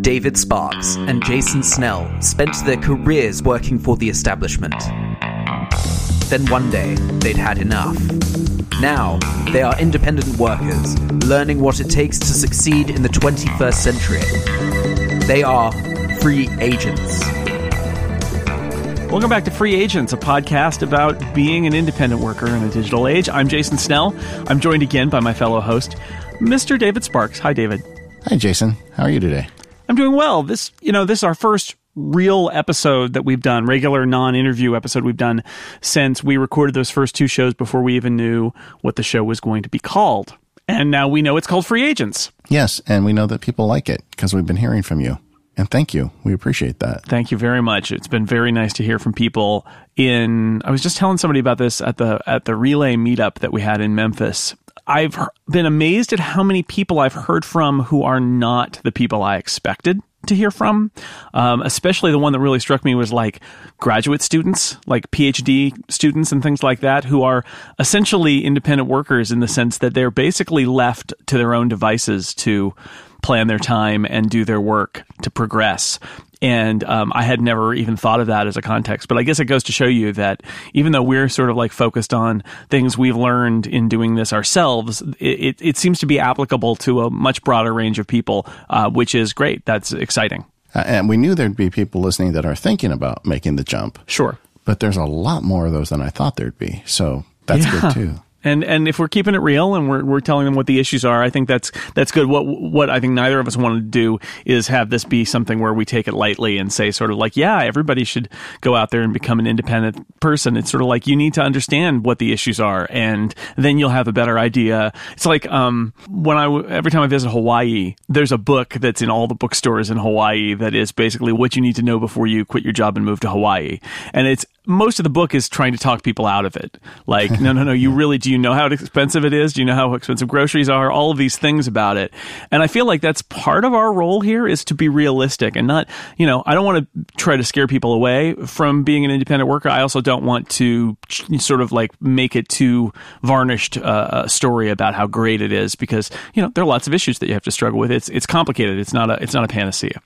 David Sparks and Jason Snell spent their careers working for the establishment. Then one day, they'd had enough. Now, they are independent workers, learning what it takes to succeed in the 21st century. They are free agents. Welcome back to Free Agents, a podcast about being an independent worker in a digital age. I'm Jason Snell. I'm joined again by my fellow host, Mr. David Sparks. Hi, David. Hi, Jason. How are you today? I'm doing well. This, you know, this is our first real episode that we've done, regular non-interview episode we've done since we recorded those first two shows before we even knew what the show was going to be called. And now we know it's called Free Agents. Yes, and we know that people like it because we've been hearing from you. And thank you. We appreciate that. Thank you very much. It's been very nice to hear from people in I was just telling somebody about this at the at the relay meetup that we had in Memphis. I've been amazed at how many people I've heard from who are not the people I expected to hear from. Um, especially the one that really struck me was like graduate students, like PhD students and things like that, who are essentially independent workers in the sense that they're basically left to their own devices to plan their time and do their work to progress. And um, I had never even thought of that as a context. But I guess it goes to show you that even though we're sort of like focused on things we've learned in doing this ourselves, it, it seems to be applicable to a much broader range of people, uh, which is great. That's exciting. Uh, and we knew there'd be people listening that are thinking about making the jump. Sure. But there's a lot more of those than I thought there'd be. So that's yeah. good too. And and if we're keeping it real and we're we're telling them what the issues are, I think that's that's good. What what I think neither of us want to do is have this be something where we take it lightly and say sort of like, yeah, everybody should go out there and become an independent person. It's sort of like you need to understand what the issues are, and then you'll have a better idea. It's like um, when I every time I visit Hawaii, there's a book that's in all the bookstores in Hawaii that is basically what you need to know before you quit your job and move to Hawaii, and it's most of the book is trying to talk people out of it. Like, no, no, no, you really do you know how expensive it is? Do you know how expensive groceries are? All of these things about it. And I feel like that's part of our role here is to be realistic and not, you know, I don't want to try to scare people away from being an independent worker. I also don't want to sort of like make it too varnished uh, story about how great it is because, you know, there are lots of issues that you have to struggle with. It's it's complicated. It's not a it's not a panacea.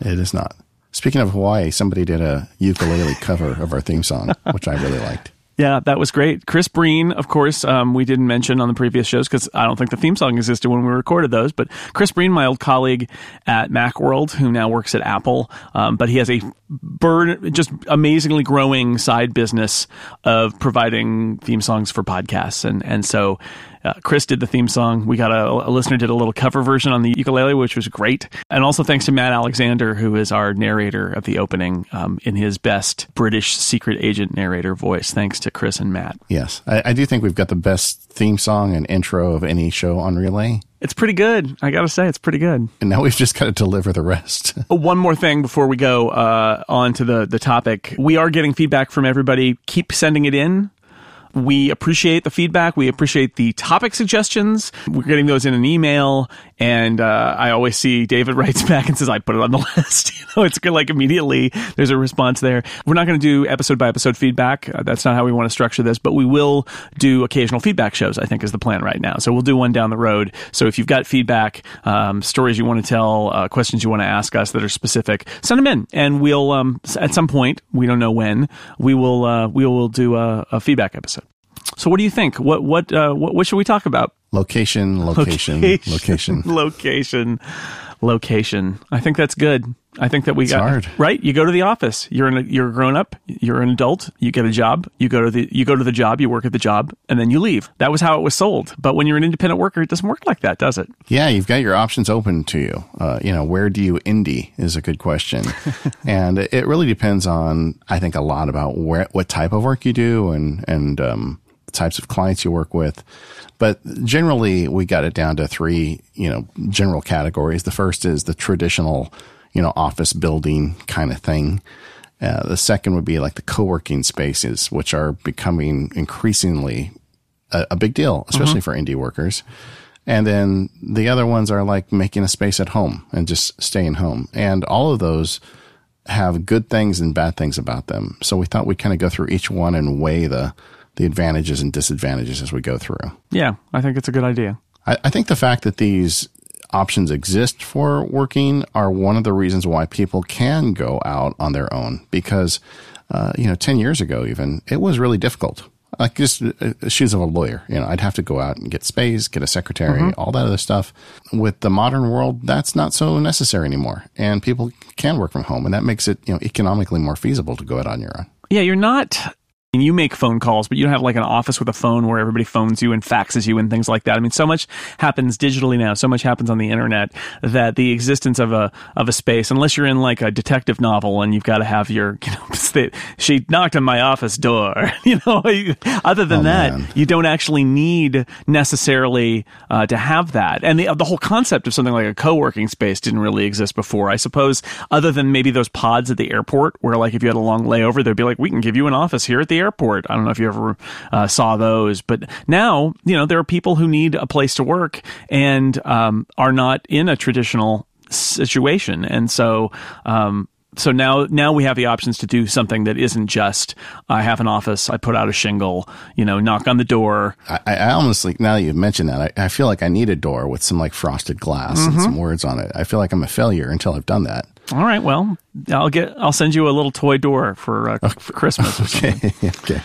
It is not. Speaking of Hawaii, somebody did a ukulele cover of our theme song, which I really liked. Yeah, that was great. Chris Breen, of course, um, we didn't mention on the previous shows because I don't think the theme song existed when we recorded those. But Chris Breen, my old colleague at Macworld, who now works at Apple, um, but he has a bird, just amazingly growing side business of providing theme songs for podcasts, and and so uh, Chris did the theme song. We got a, a, listener did a little cover version on the ukulele, which was great. And also thanks to Matt Alexander, who is our narrator of the opening um, in his best British secret agent narrator voice. Thanks to Chris and Matt. Yes, I, I do think we've got the best theme song and intro of any show on Relay. It's pretty good. I got to say, it's pretty good. And now we've just got to deliver the rest. One more thing before we go uh, on to the, the topic. We are getting feedback from everybody. Keep sending it in. We appreciate the feedback. We appreciate the topic suggestions. We're getting those in an email. And uh, I always see David writes back and says, I put it on the list. you know, it's good, like immediately there's a response there. We're not going to do episode by episode feedback. Uh, that's not how we want to structure this, but we will do occasional feedback shows, I think is the plan right now. So we'll do one down the road. So if you've got feedback, um, stories you want to tell, uh, questions you want to ask us that are specific, send them in. And we'll, um, at some point, we don't know when, we will, uh, we will do a, a feedback episode. So, what do you think? What what uh, what, what should we talk about? Location, location, location, location, location, location. I think that's good. I think that we it's got hard. right. You go to the office. You're an, you're a grown up. You're an adult. You get a job. You go to the you go to the job. You work at the job, and then you leave. That was how it was sold. But when you're an independent worker, it doesn't work like that, does it? Yeah, you've got your options open to you. Uh, you know, where do you indie is a good question, and it really depends on I think a lot about where what type of work you do and and um, types of clients you work with. But generally, we got it down to three, you know, general categories. The first is the traditional you know, office building kind of thing. Uh, the second would be like the co-working spaces, which are becoming increasingly a, a big deal, especially mm-hmm. for indie workers. And then the other ones are like making a space at home and just staying home. And all of those have good things and bad things about them. So we thought we'd kind of go through each one and weigh the, the advantages and disadvantages as we go through. Yeah, I think it's a good idea. I, I think the fact that these options exist for working are one of the reasons why people can go out on their own because, uh, you know, 10 years ago, even, it was really difficult. Like just uh, shoes of a lawyer, you know, I'd have to go out and get space, get a secretary, mm-hmm. all that other stuff. With the modern world, that's not so necessary anymore. And people can work from home and that makes it, you know, economically more feasible to go out on your own. Yeah, you're not and you make phone calls, but you don't have like an office with a phone where everybody phones you and faxes you and things like that. I mean, so much happens digitally now. So much happens on the internet that the existence of a of a space, unless you're in like a detective novel and you've got to have your, you know, she knocked on my office door. You know, other than oh, that, man. you don't actually need necessarily uh, to have that. And the the whole concept of something like a co working space didn't really exist before. I suppose, other than maybe those pods at the airport, where like if you had a long layover, they'd be like, we can give you an office here at the airport. I don't know if you ever uh, saw those, but now you know there are people who need a place to work and um, are not in a traditional situation, and so. Um, so now, now we have the options to do something that isn't just I have an office, I put out a shingle, you know, knock on the door. I, I almost like now that you've mentioned that, I, I, feel like I need a door with some like frosted glass mm-hmm. and some words on it. I feel like I'm a failure until I've done that. All right. Well, I'll get. I'll send you a little toy door for, uh, for Christmas. okay. okay.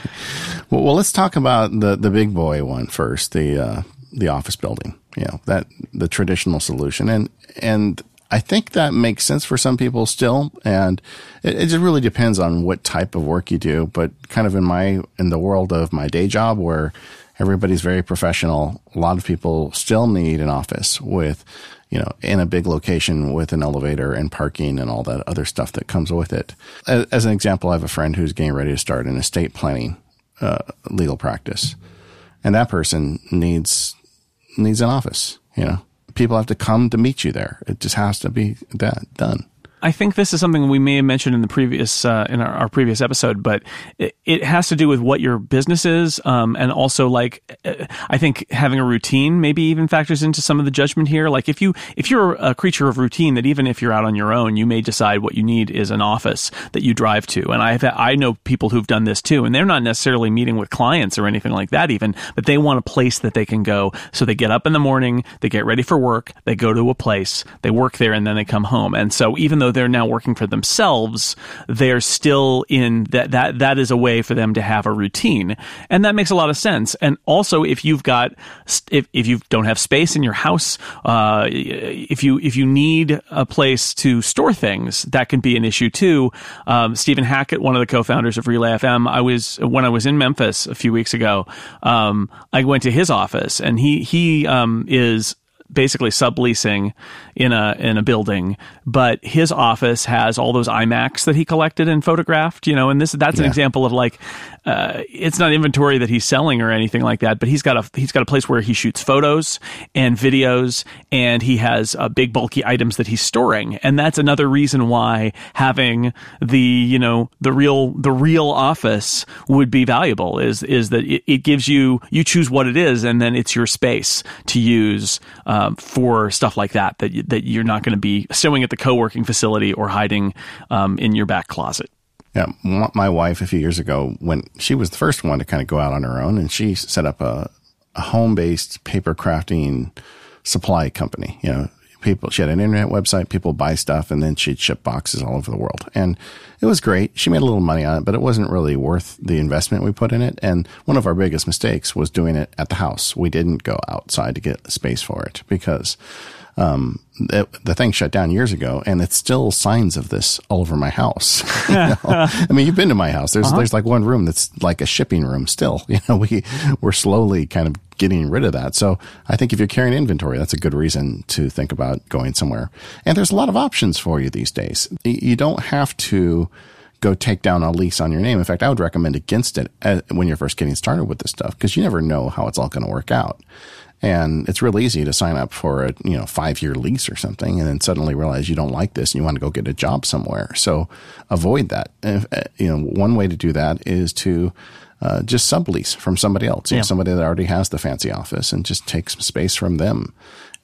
Well, well, let's talk about the the big boy one first. The uh, the office building. You know that the traditional solution, and and I think that makes sense for some people still, and it, it just really depends on what type of work you do. But kind of in my in the world of my day job, where everybody's very professional, a lot of people still need an office with you know, in a big location with an elevator and parking and all that other stuff that comes with it. As, as an example, I have a friend who's getting ready to start an estate planning uh, legal practice, and that person needs needs an office. You know, people have to come to meet you there. It just has to be that done. I think this is something we may have mentioned in the previous uh, in our, our, previous episode, but it, it, has to do with what your business is, um, and also like uh, I think having a routine maybe even factors into some of the judgment here. Like if you if you're a creature of routine, that even if you're out on your own, you may decide what you need is an office that you drive to. And I I know people who've done this too, and they're not necessarily meeting with clients or anything like that even, but they want a place that they can go. So they get up in the morning, they get ready for work, they go to a place, they work there, and then they come home. And so even though they're now working for themselves, they're still in that, that, that is a way for them to have a routine. And that makes a lot of sense. And also, if you've got, if, if you don't have space in your house, uh, if you, if you need a place to store things, that can be an issue too. Um, Stephen Hackett, one of the co-founders of Relay FM, I was, when I was in Memphis a few weeks ago, um, I went to his office and he, he, um, is basically subleasing in a in a building, but his office has all those iMacs that he collected and photographed. You know, and this that's an example of like uh, it's not inventory that he's selling or anything like that, but he's got a he's got a place where he shoots photos and videos, and he has uh, big bulky items that he's storing, and that's another reason why having the you know the real the real office would be valuable is is that it, it gives you you choose what it is, and then it's your space to use. Uh, um, for stuff like that that that you're not going to be sewing at the co-working facility or hiding um, in your back closet. Yeah, my wife a few years ago when she was the first one to kind of go out on her own, and she set up a, a home-based paper crafting supply company. You know, people, she had an internet website, people buy stuff, and then she'd ship boxes all over the world. And it was great. She made a little money on it, but it wasn't really worth the investment we put in it. And one of our biggest mistakes was doing it at the house. We didn't go outside to get space for it because um, it, the thing shut down years ago, and it's still signs of this all over my house. you know? I mean, you've been to my house. There's uh-huh. there's like one room that's like a shipping room still. You know, we we're slowly kind of getting rid of that. So I think if you're carrying inventory, that's a good reason to think about going somewhere. And there's a lot of options for you these days. You don't have to go take down a lease on your name. In fact, I would recommend against it uh, when you're first getting started with this stuff because you never know how it's all going to work out. And it's real easy to sign up for a, you know, five year lease or something and then suddenly realize you don't like this and you want to go get a job somewhere. So avoid that. If, uh, you know, one way to do that is to uh, just sublease from somebody else, you yeah. know, somebody that already has the fancy office and just take some space from them.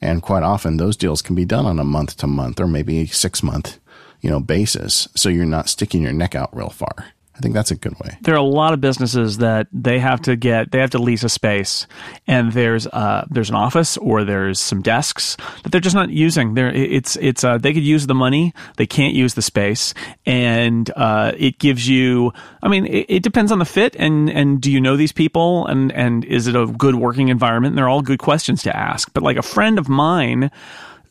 And quite often those deals can be done on a month to month or maybe six month, you know, basis. So you're not sticking your neck out real far. I think that's a good way. There are a lot of businesses that they have to get they have to lease a space, and there's uh there's an office or there's some desks that they're just not using. There it's it's uh, they could use the money, they can't use the space, and uh, it gives you. I mean, it, it depends on the fit and and do you know these people and and is it a good working environment? And they're all good questions to ask. But like a friend of mine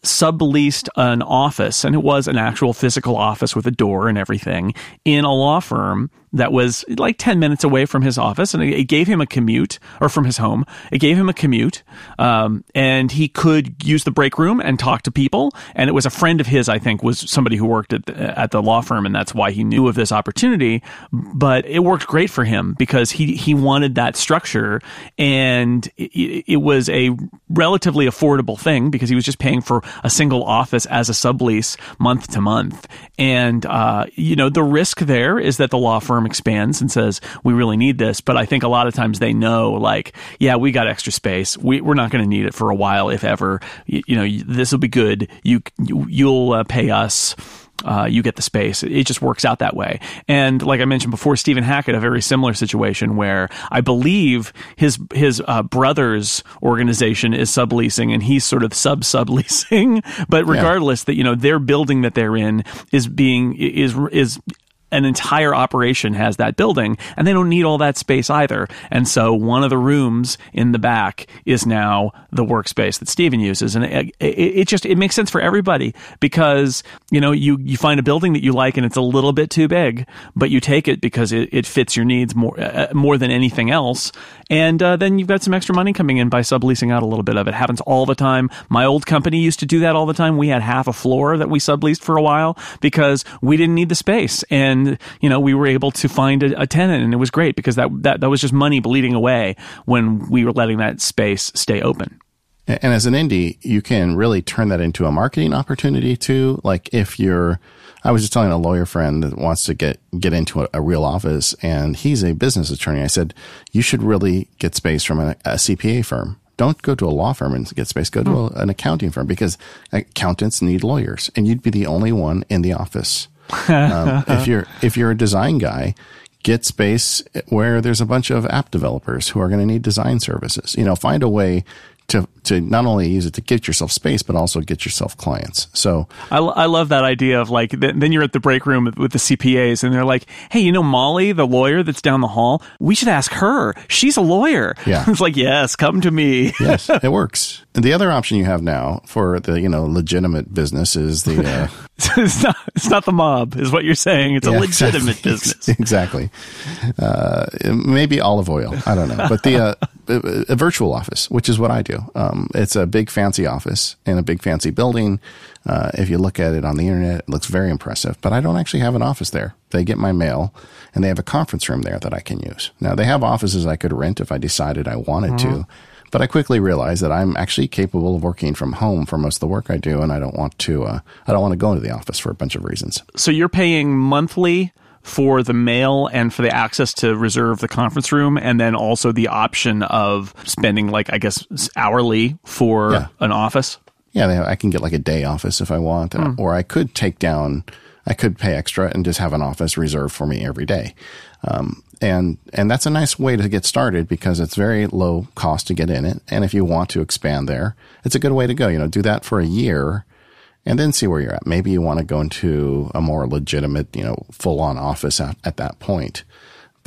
subleased an office, and it was an actual physical office with a door and everything in a law firm that was like 10 minutes away from his office and it gave him a commute or from his home. It gave him a commute um, and he could use the break room and talk to people and it was a friend of his i think was somebody who worked at the, at the law firm and that's why he knew of this opportunity. But it worked great for him because he he wanted that structure and it, it was a relatively affordable thing because he was just paying for a single office as a sublease month to month. And uh, you know the risk there is that the law firm firm expands and says we really need this but i think a lot of times they know like yeah we got extra space we, we're not going to need it for a while if ever you, you know this will be good you, you will uh, pay us uh, you get the space. It just works out that way. And like I mentioned before, Stephen Hackett, a very similar situation where I believe his his uh, brother's organization is subleasing and he's sort of sub subleasing. but regardless, yeah. that you know their building that they're in is being is is an entire operation has that building and they don't need all that space either. And so one of the rooms in the back is now the workspace that Stephen uses. And it, it, it, just, it makes sense for everybody because, you know, you, you find a building that you like and it's a little bit too big, but you take it because it, it fits your needs more, uh, more than anything else. And uh, then you've got some extra money coming in by subleasing out a little bit of it. Happens all the time. My old company used to do that all the time. We had half a floor that we subleased for a while because we didn't need the space. And and you know we were able to find a, a, tenant, and it was great because that that that was just money bleeding away when we were letting that space stay open. And as an indie, you can really turn that into a marketing opportunity too. Like if you're, I was just telling a lawyer friend that wants to get get into a, a real office, and he's a business attorney. I said you should really get space from a, a CPA firm don't go to a law firm and get space. Go to hmm. a, an accounting firm because accountants need lawyers, and you'd be the only one in the office um, if you're if you're a design guy, get space where there's a bunch of app developers who are going to need design services. You know, find a way to to not only use it to get yourself space, but also get yourself clients. So I, I love that idea of like then you're at the break room with the CPAs and they're like, hey, you know Molly, the lawyer that's down the hall, we should ask her. She's a lawyer. Yeah, it's like yes, come to me. yes, it works. And the other option you have now for the you know legitimate business is the uh, it's not it's not the mob is what you're saying. It's yeah, a legitimate exactly. business. exactly. Uh, maybe olive oil. I don't know, but the uh, a virtual office, which is what I do. Um, it's a big fancy office in a big fancy building. Uh, if you look at it on the internet, it looks very impressive, but I don't actually have an office there. They get my mail and they have a conference room there that I can use. Now they have offices I could rent if I decided I wanted mm-hmm. to, but I quickly realized that I'm actually capable of working from home for most of the work I do. And I don't want to, uh, I don't want to go into the office for a bunch of reasons. So you're paying monthly for the mail and for the access to reserve the conference room, and then also the option of spending like I guess hourly for yeah. an office. Yeah, I can get like a day office if I want, mm. or I could take down. I could pay extra and just have an office reserved for me every day. Um, and and that's a nice way to get started because it's very low cost to get in it. And if you want to expand there, it's a good way to go. You know, do that for a year and then see where you're at. Maybe you want to go into a more legitimate, you know, full on office at, at that point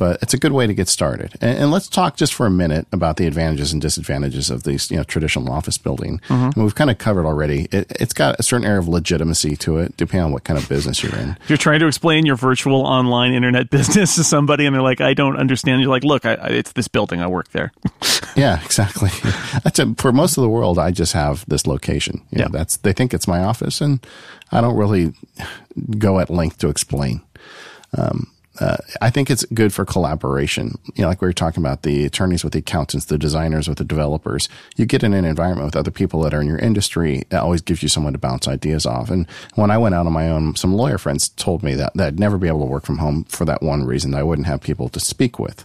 but it's a good way to get started. And, and, let's talk just for a minute about the advantages and disadvantages of these, you know, traditional office building. Mm-hmm. we've kind of covered already. It, has got a certain air of legitimacy to it, depending on what kind of business you're in. If you're trying to explain your virtual online internet business to somebody and they're like, I don't understand, you're like, look, I, I, it's this building. I work there. yeah, exactly. That's a, for most of the world, I just have this location. You know, yeah. that's, they think it's my office and I don't really go at length to explain. Um, uh, I think it's good for collaboration. You know, like we were talking about the attorneys with the accountants, the designers with the developers. You get in an environment with other people that are in your industry. That always gives you someone to bounce ideas off. And when I went out on my own, some lawyer friends told me that, that I'd never be able to work from home for that one reason. That I wouldn't have people to speak with.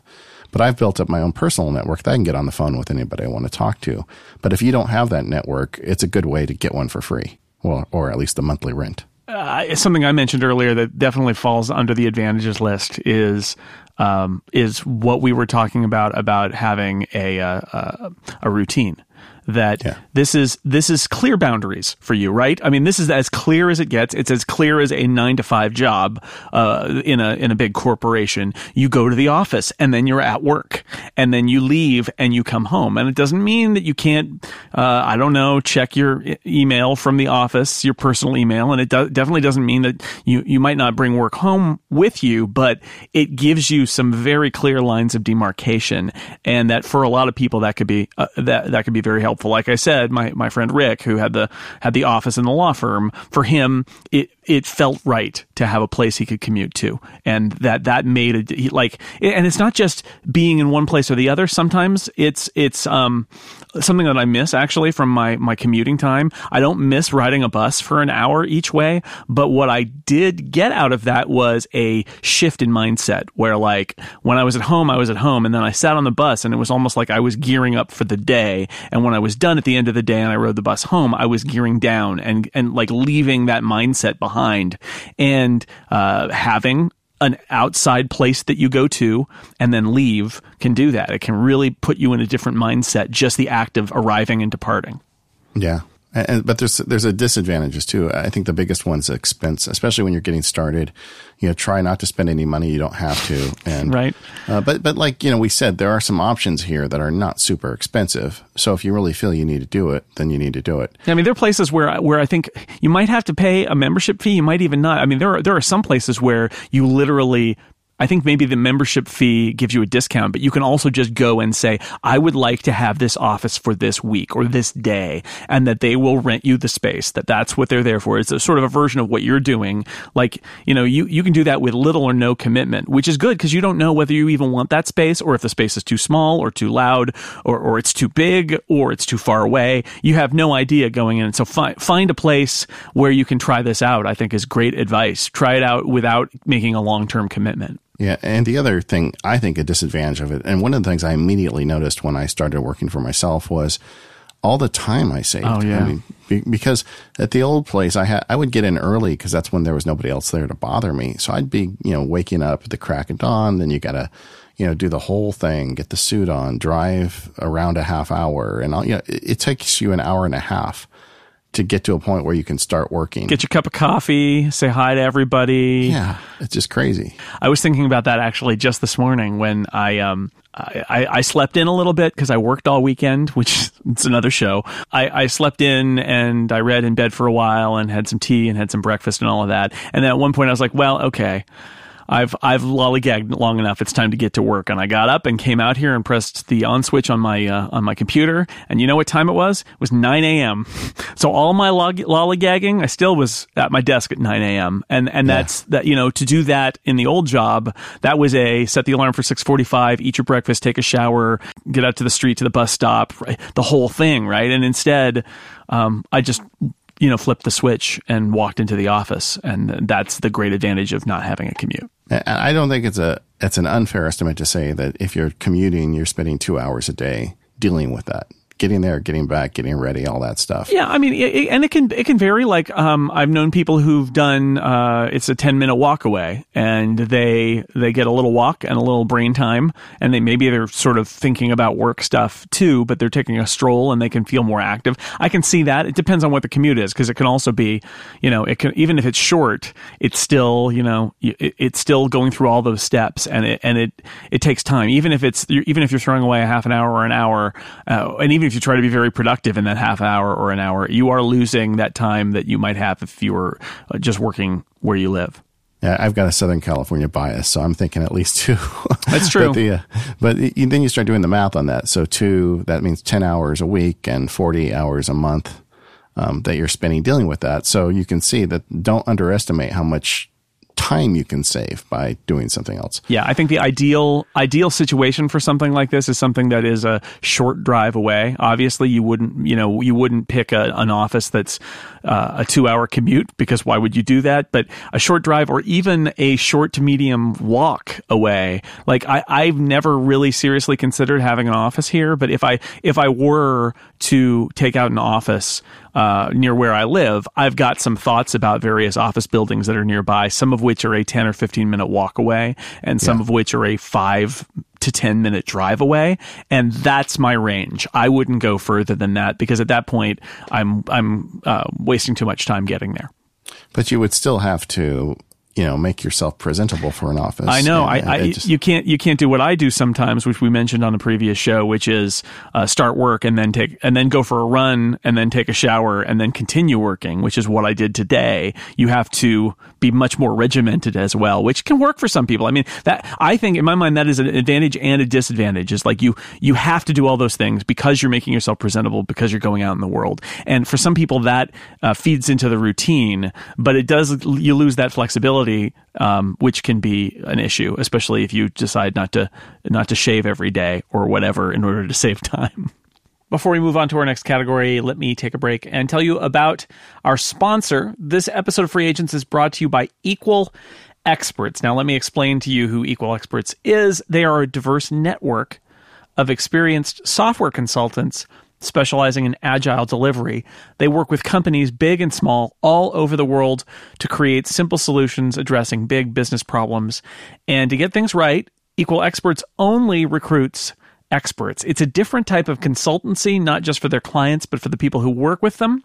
But I've built up my own personal network that I can get on the phone with anybody I want to talk to. But if you don't have that network, it's a good way to get one for free. Well, or at least a monthly rent. Uh, something I mentioned earlier that definitely falls under the advantages list is um, is what we were talking about about having a uh, a routine that yeah. this is this is clear boundaries for you, right? I mean, this is as clear as it gets. It's as clear as a nine to five job uh, in a in a big corporation. You go to the office and then you're at work, and then you leave and you come home. And it doesn't mean that you can't, uh, I don't know, check your email from the office, your personal email, and it do- definitely doesn't mean that you you might not bring work home with you, but it gives you some very clear lines of demarcation, and that for a lot of people that could be uh, that that could be very helpful helpful. Like I said, my, my friend Rick, who had the had the office in the law firm, for him it it felt right to have a place he could commute to, and that that made a like. And it's not just being in one place or the other. Sometimes it's it's um something that I miss actually from my my commuting time. I don't miss riding a bus for an hour each way, but what I did get out of that was a shift in mindset where like when I was at home, I was at home, and then I sat on the bus, and it was almost like I was gearing up for the day. And when I was done at the end of the day and I rode the bus home, I was gearing down and and like leaving that mindset behind and uh, having an outside place that you go to and then leave can do that. It can really put you in a different mindset, just the act of arriving and departing. Yeah. And, but there's there's a disadvantages too. I think the biggest one's expense, especially when you're getting started. You know, try not to spend any money you don't have to. And right. Uh, but but like you know, we said there are some options here that are not super expensive. So if you really feel you need to do it, then you need to do it. I mean, there are places where where I think you might have to pay a membership fee. You might even not. I mean, there are there are some places where you literally I think maybe the membership fee gives you a discount, but you can also just go and say, I would like to have this office for this week or this day, and that they will rent you the space, that that's what they're there for. It's a sort of a version of what you're doing. Like, you know, you, you can do that with little or no commitment, which is good because you don't know whether you even want that space or if the space is too small or too loud or, or it's too big or it's too far away. You have no idea going in. So fi- find a place where you can try this out, I think is great advice. Try it out without making a long term commitment. Yeah, and the other thing I think a disadvantage of it, and one of the things I immediately noticed when I started working for myself was all the time I saved. Oh yeah, I mean, be, because at the old place I had I would get in early because that's when there was nobody else there to bother me. So I'd be you know waking up at the crack of dawn. Then you gotta you know do the whole thing, get the suit on, drive around a half hour, and all, you know it, it takes you an hour and a half to get to a point where you can start working. Get your cup of coffee, say hi to everybody. Yeah, it's just crazy. I was thinking about that actually just this morning when I um I, I slept in a little bit because I worked all weekend, which it's another show. I, I slept in and I read in bed for a while and had some tea and had some breakfast and all of that. And then at one point I was like, well, okay. I've I've lollygagged long enough. It's time to get to work. And I got up and came out here and pressed the on switch on my uh, on my computer. And you know what time it was? It was 9 a.m. So all my log- lollygagging, I still was at my desk at 9 a.m. And and yeah. that's that. You know, to do that in the old job, that was a set the alarm for 6:45, eat your breakfast, take a shower, get out to the street to the bus stop, right? the whole thing, right? And instead, um, I just you know, flipped the switch and walked into the office. And that's the great advantage of not having a commute. I don't think it's a it's an unfair estimate to say that if you're commuting, you're spending two hours a day dealing with that getting there, getting back, getting ready, all that stuff. Yeah, I mean, it, and it can it can vary. Like, um, I've known people who've done uh, it's a ten minute walk away, and they they get a little walk and a little brain time, and they maybe they're sort of thinking about work stuff too, but they're taking a stroll and they can feel more active. I can see that. It depends on what the commute is because it can also be, you know, it can even if it's short, it's still you know it, it's still going through all those steps, and it and it it takes time. Even if it's even if you're throwing away a half an hour or an hour, uh, and even if you try to be very productive in that half hour or an hour, you are losing that time that you might have if you were uh, just working where you live. Yeah, I've got a Southern California bias, so I'm thinking at least two. That's true. but, the, uh, but then you start doing the math on that. So two, that means 10 hours a week and 40 hours a month um, that you're spending dealing with that. So you can see that don't underestimate how much time you can save by doing something else. Yeah, I think the ideal ideal situation for something like this is something that is a short drive away. Obviously, you wouldn't you know you wouldn't pick a, an office that's uh, a two hour commute because why would you do that? But a short drive or even a short to medium walk away. Like I, I've never really seriously considered having an office here, but if I if I were to take out an office uh, near where I live, I've got some thoughts about various office buildings that are nearby. Some of which are a ten or fifteen minute walk away, and some yeah. of which are a five to 10 minute drive away and that's my range. I wouldn't go further than that because at that point i'm i'm uh, wasting too much time getting there. But you would still have to you know make yourself presentable for an office. I know. I, I just, you can't you can't do what I do sometimes, which we mentioned on the previous show, which is uh, start work and then take and then go for a run and then take a shower and then continue working, which is what I did today. You have to be much more regimented as well, which can work for some people. I mean, that I think in my mind that is an advantage and a disadvantage. Is like you you have to do all those things because you're making yourself presentable because you're going out in the world, and for some people that uh, feeds into the routine, but it does you lose that flexibility um, which can be an issue, especially if you decide not to not to shave every day or whatever in order to save time. Before we move on to our next category, let me take a break and tell you about our sponsor. This episode of Free Agents is brought to you by Equal Experts. Now, let me explain to you who Equal Experts is. They are a diverse network of experienced software consultants specializing in agile delivery. They work with companies big and small all over the world to create simple solutions addressing big business problems. And to get things right, Equal Experts only recruits experts. It's a different type of consultancy, not just for their clients, but for the people who work with them.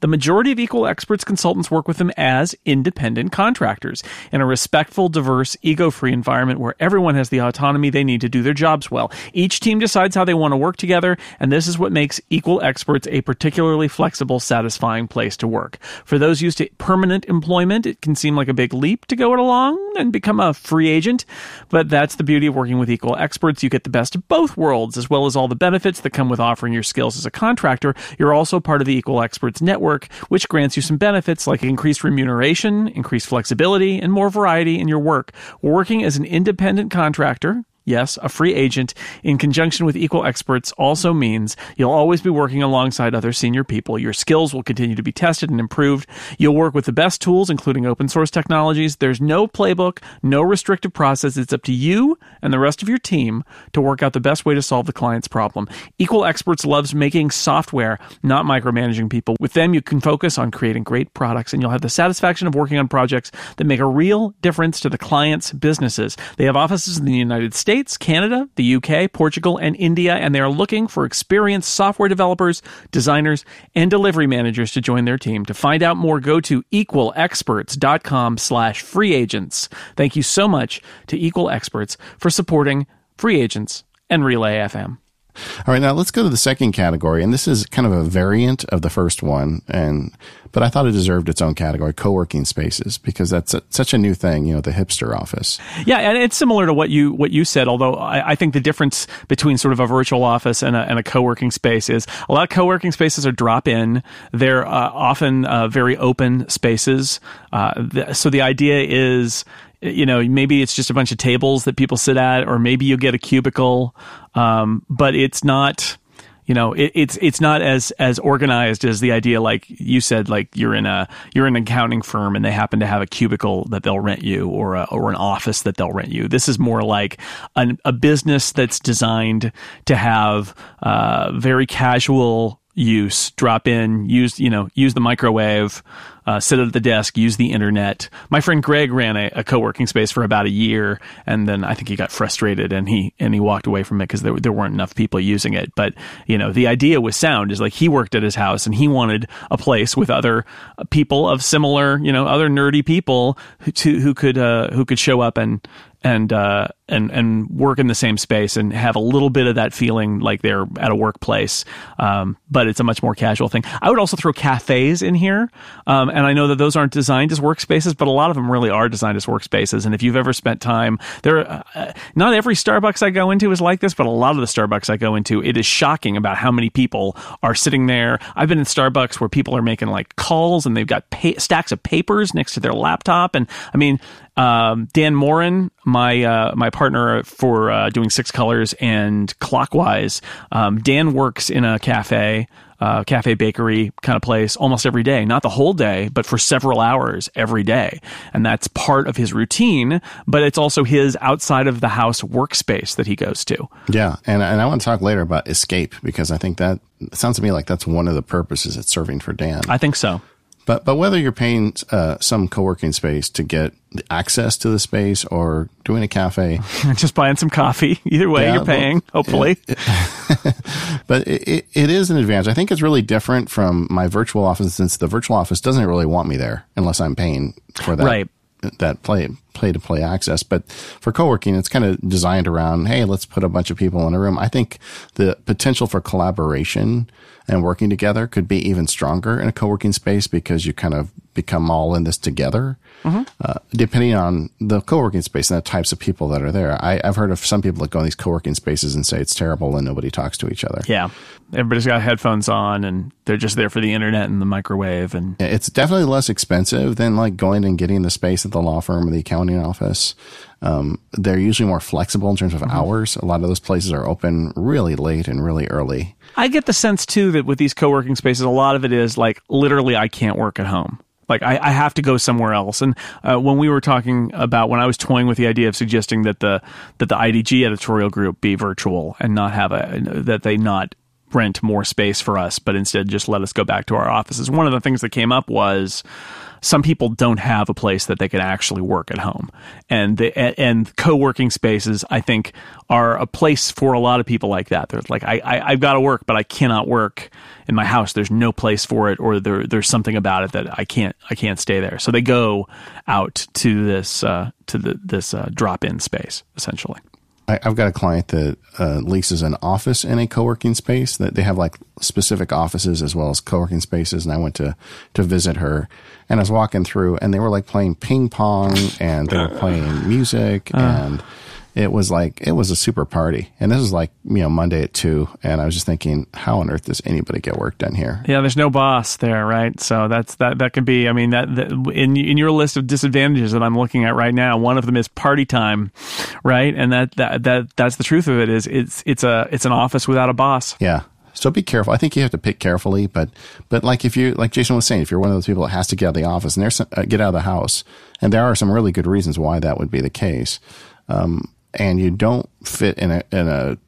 The majority of Equal Experts consultants work with them as independent contractors in a respectful, diverse, ego free environment where everyone has the autonomy they need to do their jobs well. Each team decides how they want to work together, and this is what makes Equal Experts a particularly flexible, satisfying place to work. For those used to permanent employment, it can seem like a big leap to go it along and become a free agent, but that's the beauty of working with Equal Experts. You get the best of both worlds, as well as all the benefits that come with offering your skills as a contractor. You're also part of the Equal Experts Network, which grants you some benefits like increased remuneration, increased flexibility, and more variety in your work. Working as an independent contractor, Yes, a free agent in conjunction with equal experts also means you'll always be working alongside other senior people. Your skills will continue to be tested and improved. You'll work with the best tools, including open source technologies. There's no playbook, no restrictive process. It's up to you and the rest of your team to work out the best way to solve the client's problem. Equal Experts loves making software, not micromanaging people. With them, you can focus on creating great products and you'll have the satisfaction of working on projects that make a real difference to the client's businesses. They have offices in the United States States, Canada, the UK, Portugal, and India, and they are looking for experienced software developers, designers, and delivery managers to join their team. To find out more, go to equalexperts.com slash free agents. Thank you so much to Equal Experts for supporting free agents and Relay FM. All right, now let's go to the second category, and this is kind of a variant of the first one, and but I thought it deserved its own category: co-working spaces, because that's a, such a new thing, you know, the hipster office. Yeah, and it's similar to what you what you said. Although I, I think the difference between sort of a virtual office and a, and a co-working space is a lot of co-working spaces are drop-in. They're uh, often uh, very open spaces. Uh, so the idea is you know, maybe it's just a bunch of tables that people sit at, or maybe you get a cubicle, um, but it's not. You know, it, it's it's not as as organized as the idea. Like you said, like you're in a you're in an accounting firm and they happen to have a cubicle that they'll rent you, or a, or an office that they'll rent you. This is more like an, a business that's designed to have uh, very casual use drop in use you know use the microwave uh, sit at the desk use the internet. My friend greg ran a, a, co-working space for about a year and then i think he got frustrated and he and he walked away from it because there, there weren't enough people using it. But you know the idea was sound is like he worked at his house and he wanted a place with other people of similar you know other nerdy people who, to, who could uh, who could show up and and uh, and and work in the same space and have a little bit of that feeling like they're at a workplace, um, but it's a much more casual thing. I would also throw cafes in here, um, and I know that those aren't designed as workspaces, but a lot of them really are designed as workspaces. And if you've ever spent time there, uh, not every Starbucks I go into is like this, but a lot of the Starbucks I go into, it is shocking about how many people are sitting there. I've been in Starbucks where people are making like calls and they've got stacks of papers next to their laptop. And I mean, um, Dan Moren, my uh, my partner for uh, doing Six Colors and Clockwise, um, Dan works in a cafe uh, cafe bakery kind of place almost every day, not the whole day, but for several hours every day. And that's part of his routine, but it's also his outside of the house workspace that he goes to. Yeah. And, and I want to talk later about escape because I think that sounds to me like that's one of the purposes it's serving for Dan. I think so. But but whether you're paying uh, some co-working space to get access to the space or doing a cafe, just buying some coffee, either way yeah, you're paying. Well, hopefully, but it, it is an advantage. I think it's really different from my virtual office since the virtual office doesn't really want me there unless I'm paying for that. Right that play play to play access. But for co-working, it's kind of designed around, hey, let's put a bunch of people in a room. I think the potential for collaboration and working together could be even stronger in a co-working space because you kind of become all in this together. Mm-hmm. Uh, depending on the co-working space and the types of people that are there. I, have heard of some people that go in these co-working spaces and say it's terrible and nobody talks to each other. Yeah. Everybody's got headphones on and they're just there for the internet and the microwave and it's definitely less expensive than like going and getting the space at the law firm or the accounting office. Um, they're usually more flexible in terms of mm-hmm. hours. A lot of those places are open really late and really early. I get the sense too that with these co-working spaces, a lot of it is like literally I can't work at home. Like I, I have to go somewhere else. And uh, when we were talking about when I was toying with the idea of suggesting that the that the IDG editorial group be virtual and not have a that they not rent more space for us, but instead just let us go back to our offices. One of the things that came up was some people don't have a place that they can actually work at home, and the, and co-working spaces I think are a place for a lot of people like that. They're like I, I have got to work, but I cannot work in my house. There's no place for it, or there there's something about it that I can't I can't stay there. So they go out to this uh, to the, this uh, drop-in space essentially. I, have got a client that uh, leases an office in a co-working space. That they have like specific offices as well as co-working spaces. And I went to to visit her, and I was walking through, and they were like playing ping pong, and they were playing music, uh. and it was like it was a super party. And this was like you know monday at two. And i was just thinking how on earth does anybody get work done here? Yeah there's no boss there right? So that's that that could be i mean that, that in in your list of disadvantages that i'm looking at right now one of them is party time right? And that that, that that's the truth of it is it's it's a it's an office without a boss. Yeah. So be careful. I think you have to pick carefully, but but like if you like Jason was saying, if you're one of those people that has to get out of the office and there's some, uh, get out of the house, and there are some really good reasons why that would be the case. Um, and you don't fit in a in a,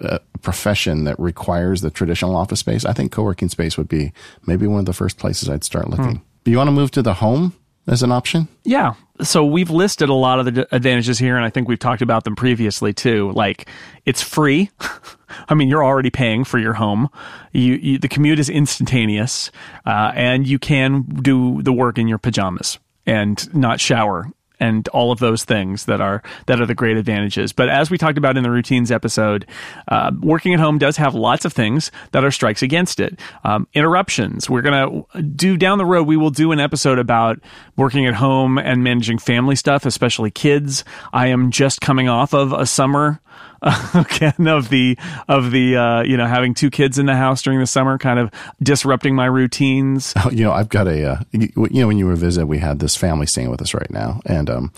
a, profession that requires the traditional office space, I think co-working space would be maybe one of the first places I'd start looking. Hmm. Do you want to move to the home as an option? Yeah. So we've listed a lot of the advantages here, and I think we've talked about them previously too. Like it's free. I mean, you're already paying for your home. You, you the commute is instantaneous, uh, and you can do the work in your pajamas and not shower and all of those things that are that are the great advantages. But as we talked about in the routines episode, uh, working at home does have lots of things that are strikes against it. Um, interruptions. We're gonna do down the road. We will do an episode about working at home and managing family stuff, especially kids. I am just coming off of a summer again of the of the uh, you know having two kids in the house during the summer, kind of disrupting my routines. Oh, you know, I've got a uh, you, you, know when you were visit, we had this family staying with us right now, and um,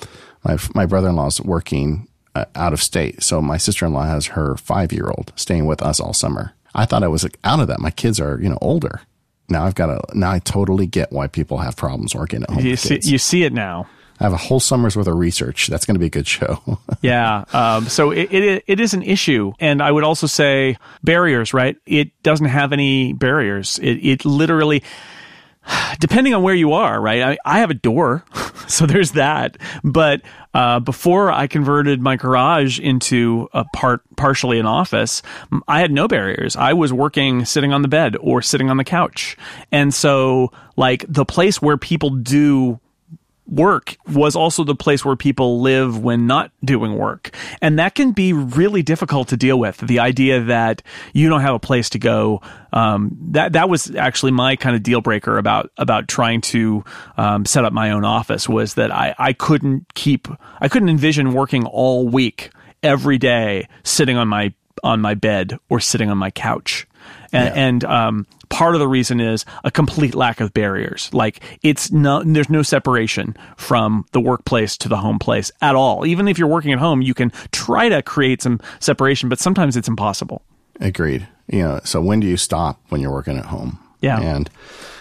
my my brother in law is working uh, out of state, so my sister in law has her five year old staying with us all summer. I thought I was like, out of that. My kids are you know older. Now I've got a now I totally get why people have problems working at home. You see, you see it now. I have a whole summer's worth of research. That's going to be a good show. yeah. Um, so it, it, it is an issue. And I would also say barriers, right? It doesn't have any barriers. It, it literally, depending on where you are, right? I, I have a door, so there's that. But uh, before I converted my garage into a part, partially an office, I had no barriers. I was working sitting on the bed or sitting on the couch, and so like the place where people do work was also the place where people live when not doing work. And that can be really difficult to deal with. The idea that you don't have a place to go. Um, that, that was actually my kind of deal breaker about, about trying to, um, set up my own office was that I, I couldn't keep, I couldn't envision working all week every day sitting on my, on my bed or sitting on my couch. And, yeah. and um, part of the reason is a complete lack of barriers. Like it's no, there's no separation from the workplace to the home place at all. Even if you're working at home, you can try to create some separation, but sometimes it's impossible. Agreed. You know, so when do you stop when you're working at home? Yeah. And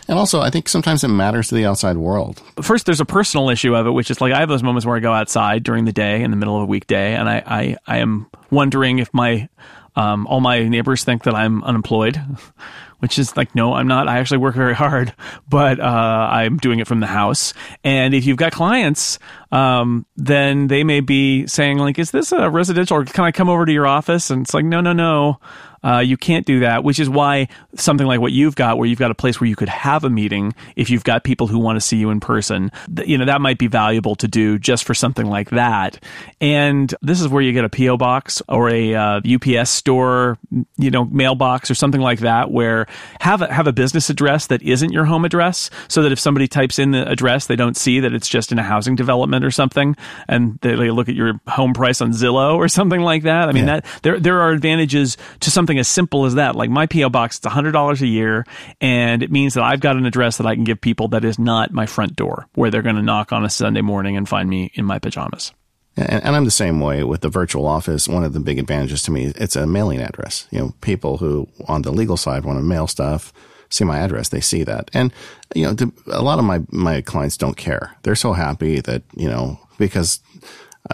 and also, I think sometimes it matters to the outside world. First, there's a personal issue of it, which is like I have those moments where I go outside during the day in the middle of a weekday, and I, I, I am wondering if my um, all my neighbors think that I'm unemployed, which is like, no, I'm not. I actually work very hard, but uh, I'm doing it from the house. And if you've got clients, um, then they may be saying, like, is this a residential or can I come over to your office? And it's like, no, no, no. Uh, you can't do that, which is why something like what you've got, where you've got a place where you could have a meeting, if you've got people who want to see you in person, th- you know, that might be valuable to do just for something like that. And this is where you get a PO box or a uh, UPS store, you know, mailbox or something like that, where have a, have a business address that isn't your home address, so that if somebody types in the address, they don't see that it's just in a housing development or something, and they look at your home price on Zillow or something like that. I mean, yeah. that there there are advantages to something something as simple as that. Like my PO box, it's hundred dollars a year, and it means that I've got an address that I can give people that is not my front door, where they're going to knock on a Sunday morning and find me in my pajamas. And, and, I'm the same way with the virtual office. One of the big advantages to me, it's a mailing address. You know, people who on the legal side want to mail stuff, see my address, they see that. And, you know, a lot of my, my clients don't care. They're so happy that, you know, because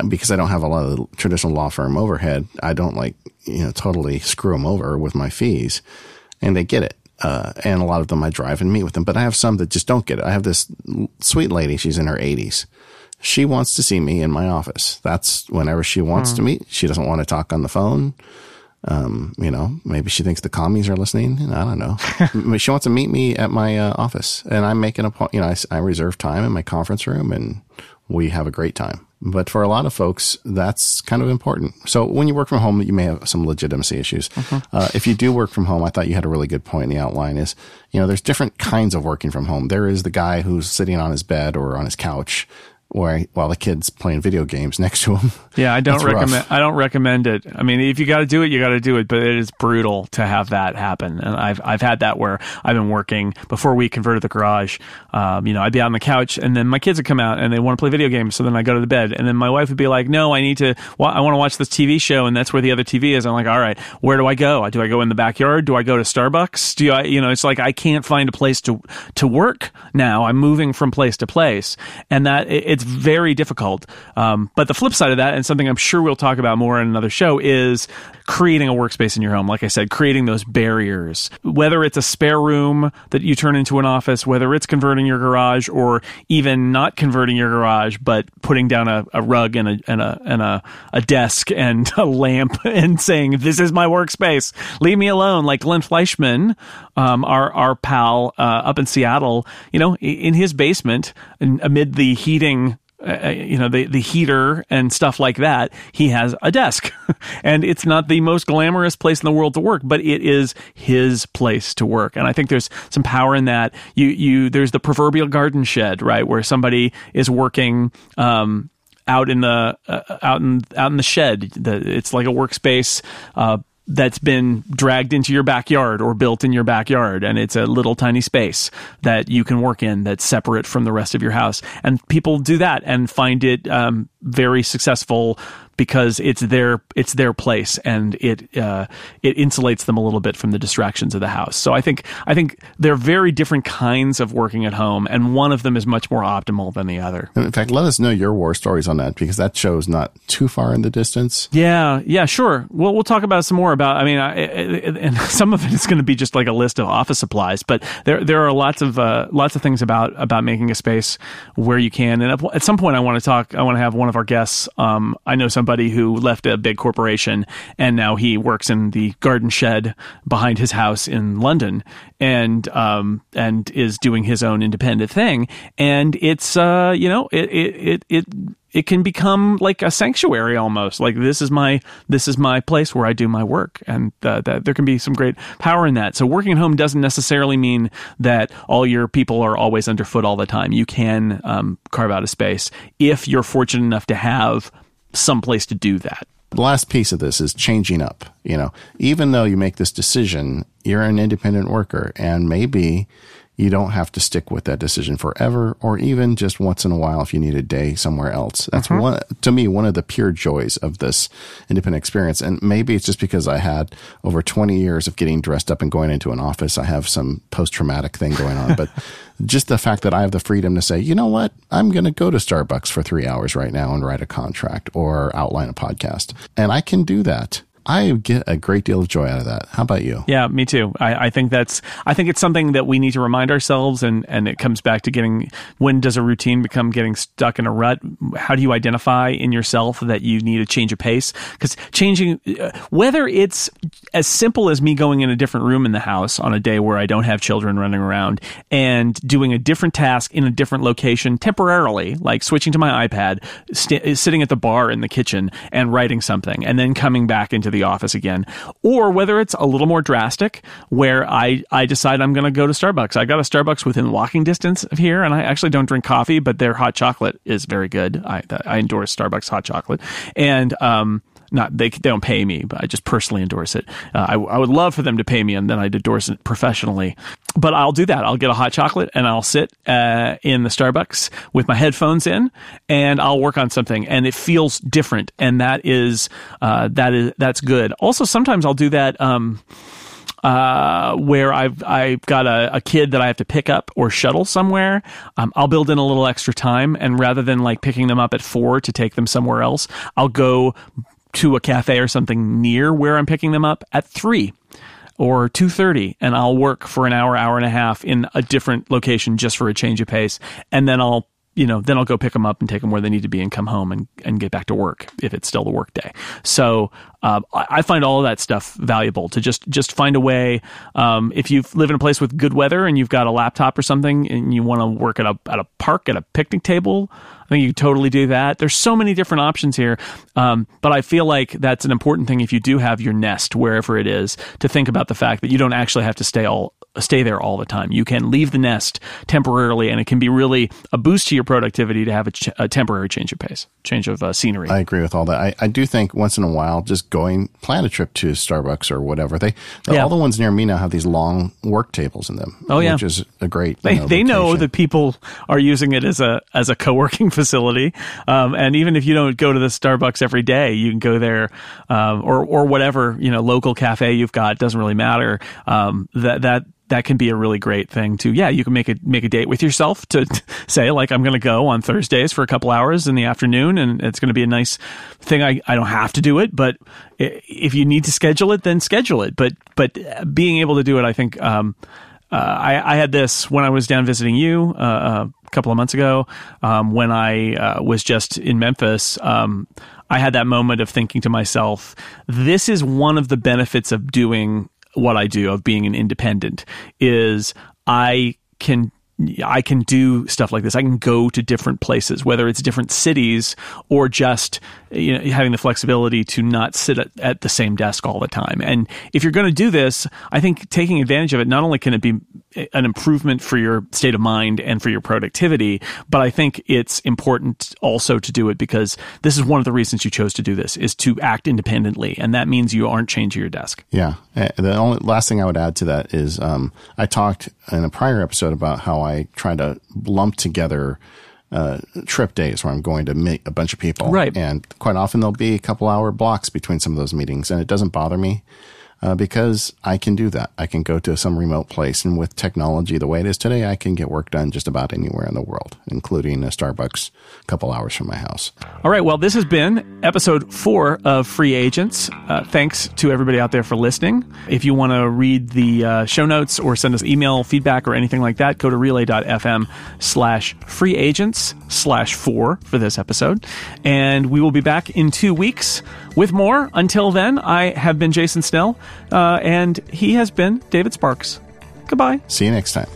because I don't have a lot of traditional law firm overhead, I don't like, you know, totally screw them over with my fees and they get it. Uh, and a lot of them I drive and meet with them, but I have some that just don't get it. I have this sweet lady. She's in her eighties. She wants to see me in my office. That's whenever she wants mm. to meet. She doesn't want to talk on the phone. Um, you know, maybe she thinks the commies are listening. I don't know. she wants to meet me at my uh, office, and I'm making a point. You know, I, I reserve time in my conference room, and we have a great time. But for a lot of folks, that's kind of important. So when you work from home, you may have some legitimacy issues. Mm-hmm. Uh, if you do work from home, I thought you had a really good point in the outline is, you know, there's different kinds of working from home. There is the guy who's sitting on his bed or on his couch where while the kid's playing video games next to him. Yeah, I don't recommend. Rough. I don't recommend it. I mean, if you got to do it, you got to do it. But it is brutal to have that happen. And I've I've had that where I've been working before we converted the garage. Um, you know, I'd be out on the couch, and then my kids would come out and they want to play video games. So then I go to the bed, and then my wife would be like, "No, I need to. Well, I want to watch this TV show, and that's where the other TV is." I'm like, "All right, where do I go? Do I go in the backyard? Do I go to Starbucks? Do I? You know, it's like I can't find a place to to work now. I'm moving from place to place, and that it's very very difficult. Um, but the flip side of that, and something I'm sure we'll talk about more in another show, is creating a workspace in your home. Like I said, creating those barriers. Whether it's a spare room that you turn into an office, whether it's converting your garage, or even not converting your garage, but putting down a, a rug and a and a and a, a desk and a lamp and saying, "This is my workspace. Leave me alone." Like Glenn Fleishman, um, our our pal uh, up in Seattle, you know, in his basement, amid the heating uh, uh, you know the the heater and stuff like that he has a desk. And it's not the most glamorous place in the world to work but it is his place to work. And i think there's some power in that. You you there's the proverbial garden shed right where somebody is working um, out in the uh, out in out in the shed. The, it's like a workspace uh, that's been dragged into your backyard or built in your backyard and it's a little tiny space that you can work in that's separate from the rest of your house. And people do that and find it um, very successful because it's their it's their place and it uh, it insulates them a little bit from the distractions of the house. So I think I think they're very different kinds of working at home, and one of them is much more optimal than the other. In fact, let us know your war stories on that because that show's not too far in the distance. Yeah, yeah, sure. Well, we'll talk about some more about. I mean, I, and some of it is going to be just like a list of office supplies, but there there are lots of uh, lots of things about about making a space where you can. And at, at some point, I want to talk. I want to have one of our guests. Um, I know some somebody who left a big corporation and now he works in the garden shed behind his house in London and um, and is doing his own independent thing. And it's uh, you know it it it. it it can become like a sanctuary almost like this is my this is my place where i do my work and uh, that there can be some great power in that so working at home doesn't necessarily mean that all your people are always underfoot all the time you can um, carve out a space if you're fortunate enough to have some place to do that the last piece of this is changing up. You know, even though you make this decision, you're an independent worker and maybe you don't have to stick with that decision forever or even just once in a while if you need a day somewhere else. That's mm-hmm. one, to me, one of the pure joys of this independent experience. And maybe it's just because I had over 20 years of getting dressed up and going into an office. I have some post traumatic thing going on, but just the fact that I have the freedom to say, you know what, I'm going to go to Starbucks for three hours right now and write a contract or outline a podcast. And I can do that. I get a great deal of joy out of that. How about you? Yeah, me too. I, I, think that's I think it's something that we need to remind ourselves and, and it comes back to getting when does a routine become getting stuck in a rut? How do you identify in yourself that you need a change of pace? Because changing uh, whether it's as simple as me going in a different room in the house on a day where I don't have children running around and doing a different task in a different location temporarily, like switching to my iPad, st- sitting at the bar in the kitchen and writing something and then coming back into office again, or whether it's a little more drastic where I, I decide I'm going to go to Starbucks. I got a Starbucks within walking distance of here, and I actually don't drink coffee, but their hot chocolate is very good. I, I endorse Starbucks hot chocolate. And, um, not they, they don't pay me, but I just personally endorse it. Uh, I, I would love for them to pay me, and then I'd endorse it professionally. But I'll do that. I'll get a hot chocolate, and I'll sit uh, in the Starbucks with my headphones in, and I'll work on something, and it feels different, and that is uh, that is that's good. Also, sometimes I'll do that. Um, uh, where I've I've got a, a, kid that I have to pick up or shuttle somewhere, um, I'll build in a little extra time, and rather than like picking them up at four to take them somewhere else, I'll go to a cafe or something near where I'm picking them up at 3 or 2:30 and I'll work for an hour hour and a half in a different location just for a change of pace and then I'll you know, then I'll go pick them up and take them where they need to be and come home and, and get back to work if it's still the work day. So uh, I, find all of that stuff valuable to just just find a way. Um, if you live in a place with good weather and you've got a laptop or something and you want to work at a at a park at a picnic table, I think you totally do that. There's so many different options here, um, but I feel like that's an important thing if you do have your nest wherever it is to think about the fact that you don't actually have to stay all stay there all the time. You can leave the nest temporarily, and it can be really a boost to your productivity to have a, ch- a temporary change of pace, change of uh, scenery. I agree with all that. I, I do think once in a while, just going plan a trip to Starbucks or whatever. They yeah. all the ones near me now have these long work tables in them. Oh yeah, which is a great. They know, they know that people are using it as a as a co working facility. Um, and even if you don't go to the Starbucks every day, you can go there um, or or whatever you know local cafe you've got. Doesn't really matter. Um, that that that can be a really great thing to yeah you can make a make a date with yourself to say like i'm going to go on thursdays for a couple hours in the afternoon and it's going to be a nice thing I, I don't have to do it but if you need to schedule it then schedule it but but being able to do it i think um, uh, I, I, had this when I was down visiting you uh, uh a couple of months ago. Um, when I uh, was just in Memphis, um, I had that moment of thinking to myself, "This is one of the benefits of doing what I do, of being an independent, is I can I can do stuff like this. I can go to different places, whether it's different cities or just you know, having the flexibility to not sit at, at the same desk all the time. And if you're going to do this, I think taking advantage of it, not only can it be an improvement for your state of mind and for your productivity, but I think it's important also to do it because this is one of the reasons you chose to do this is to act independently. And that means you aren't changing your desk. Yeah. Eh, the only last thing I would add to that is um, I talked in a prior episode about how I try to lump together uh, trip days where I'm going to meet a bunch of people. Right. And quite often there'll be a couple hour blocks between some of those meetings, and it doesn't bother me. Uh, because I can do that. I can go to some remote place, and with technology the way it is today, I can get work done just about anywhere in the world, including a Starbucks a couple hours from my house. All right. Well, this has been episode four of Free Agents. Uh, thanks to everybody out there for listening. If you want to read the uh, show notes or send us email feedback or anything like that, go to relay.fm slash free agents slash four for this episode. And we will be back in two weeks with more. Until then, I have been Jason Snell, uh, and he has been David Sparks. Goodbye. See you next time.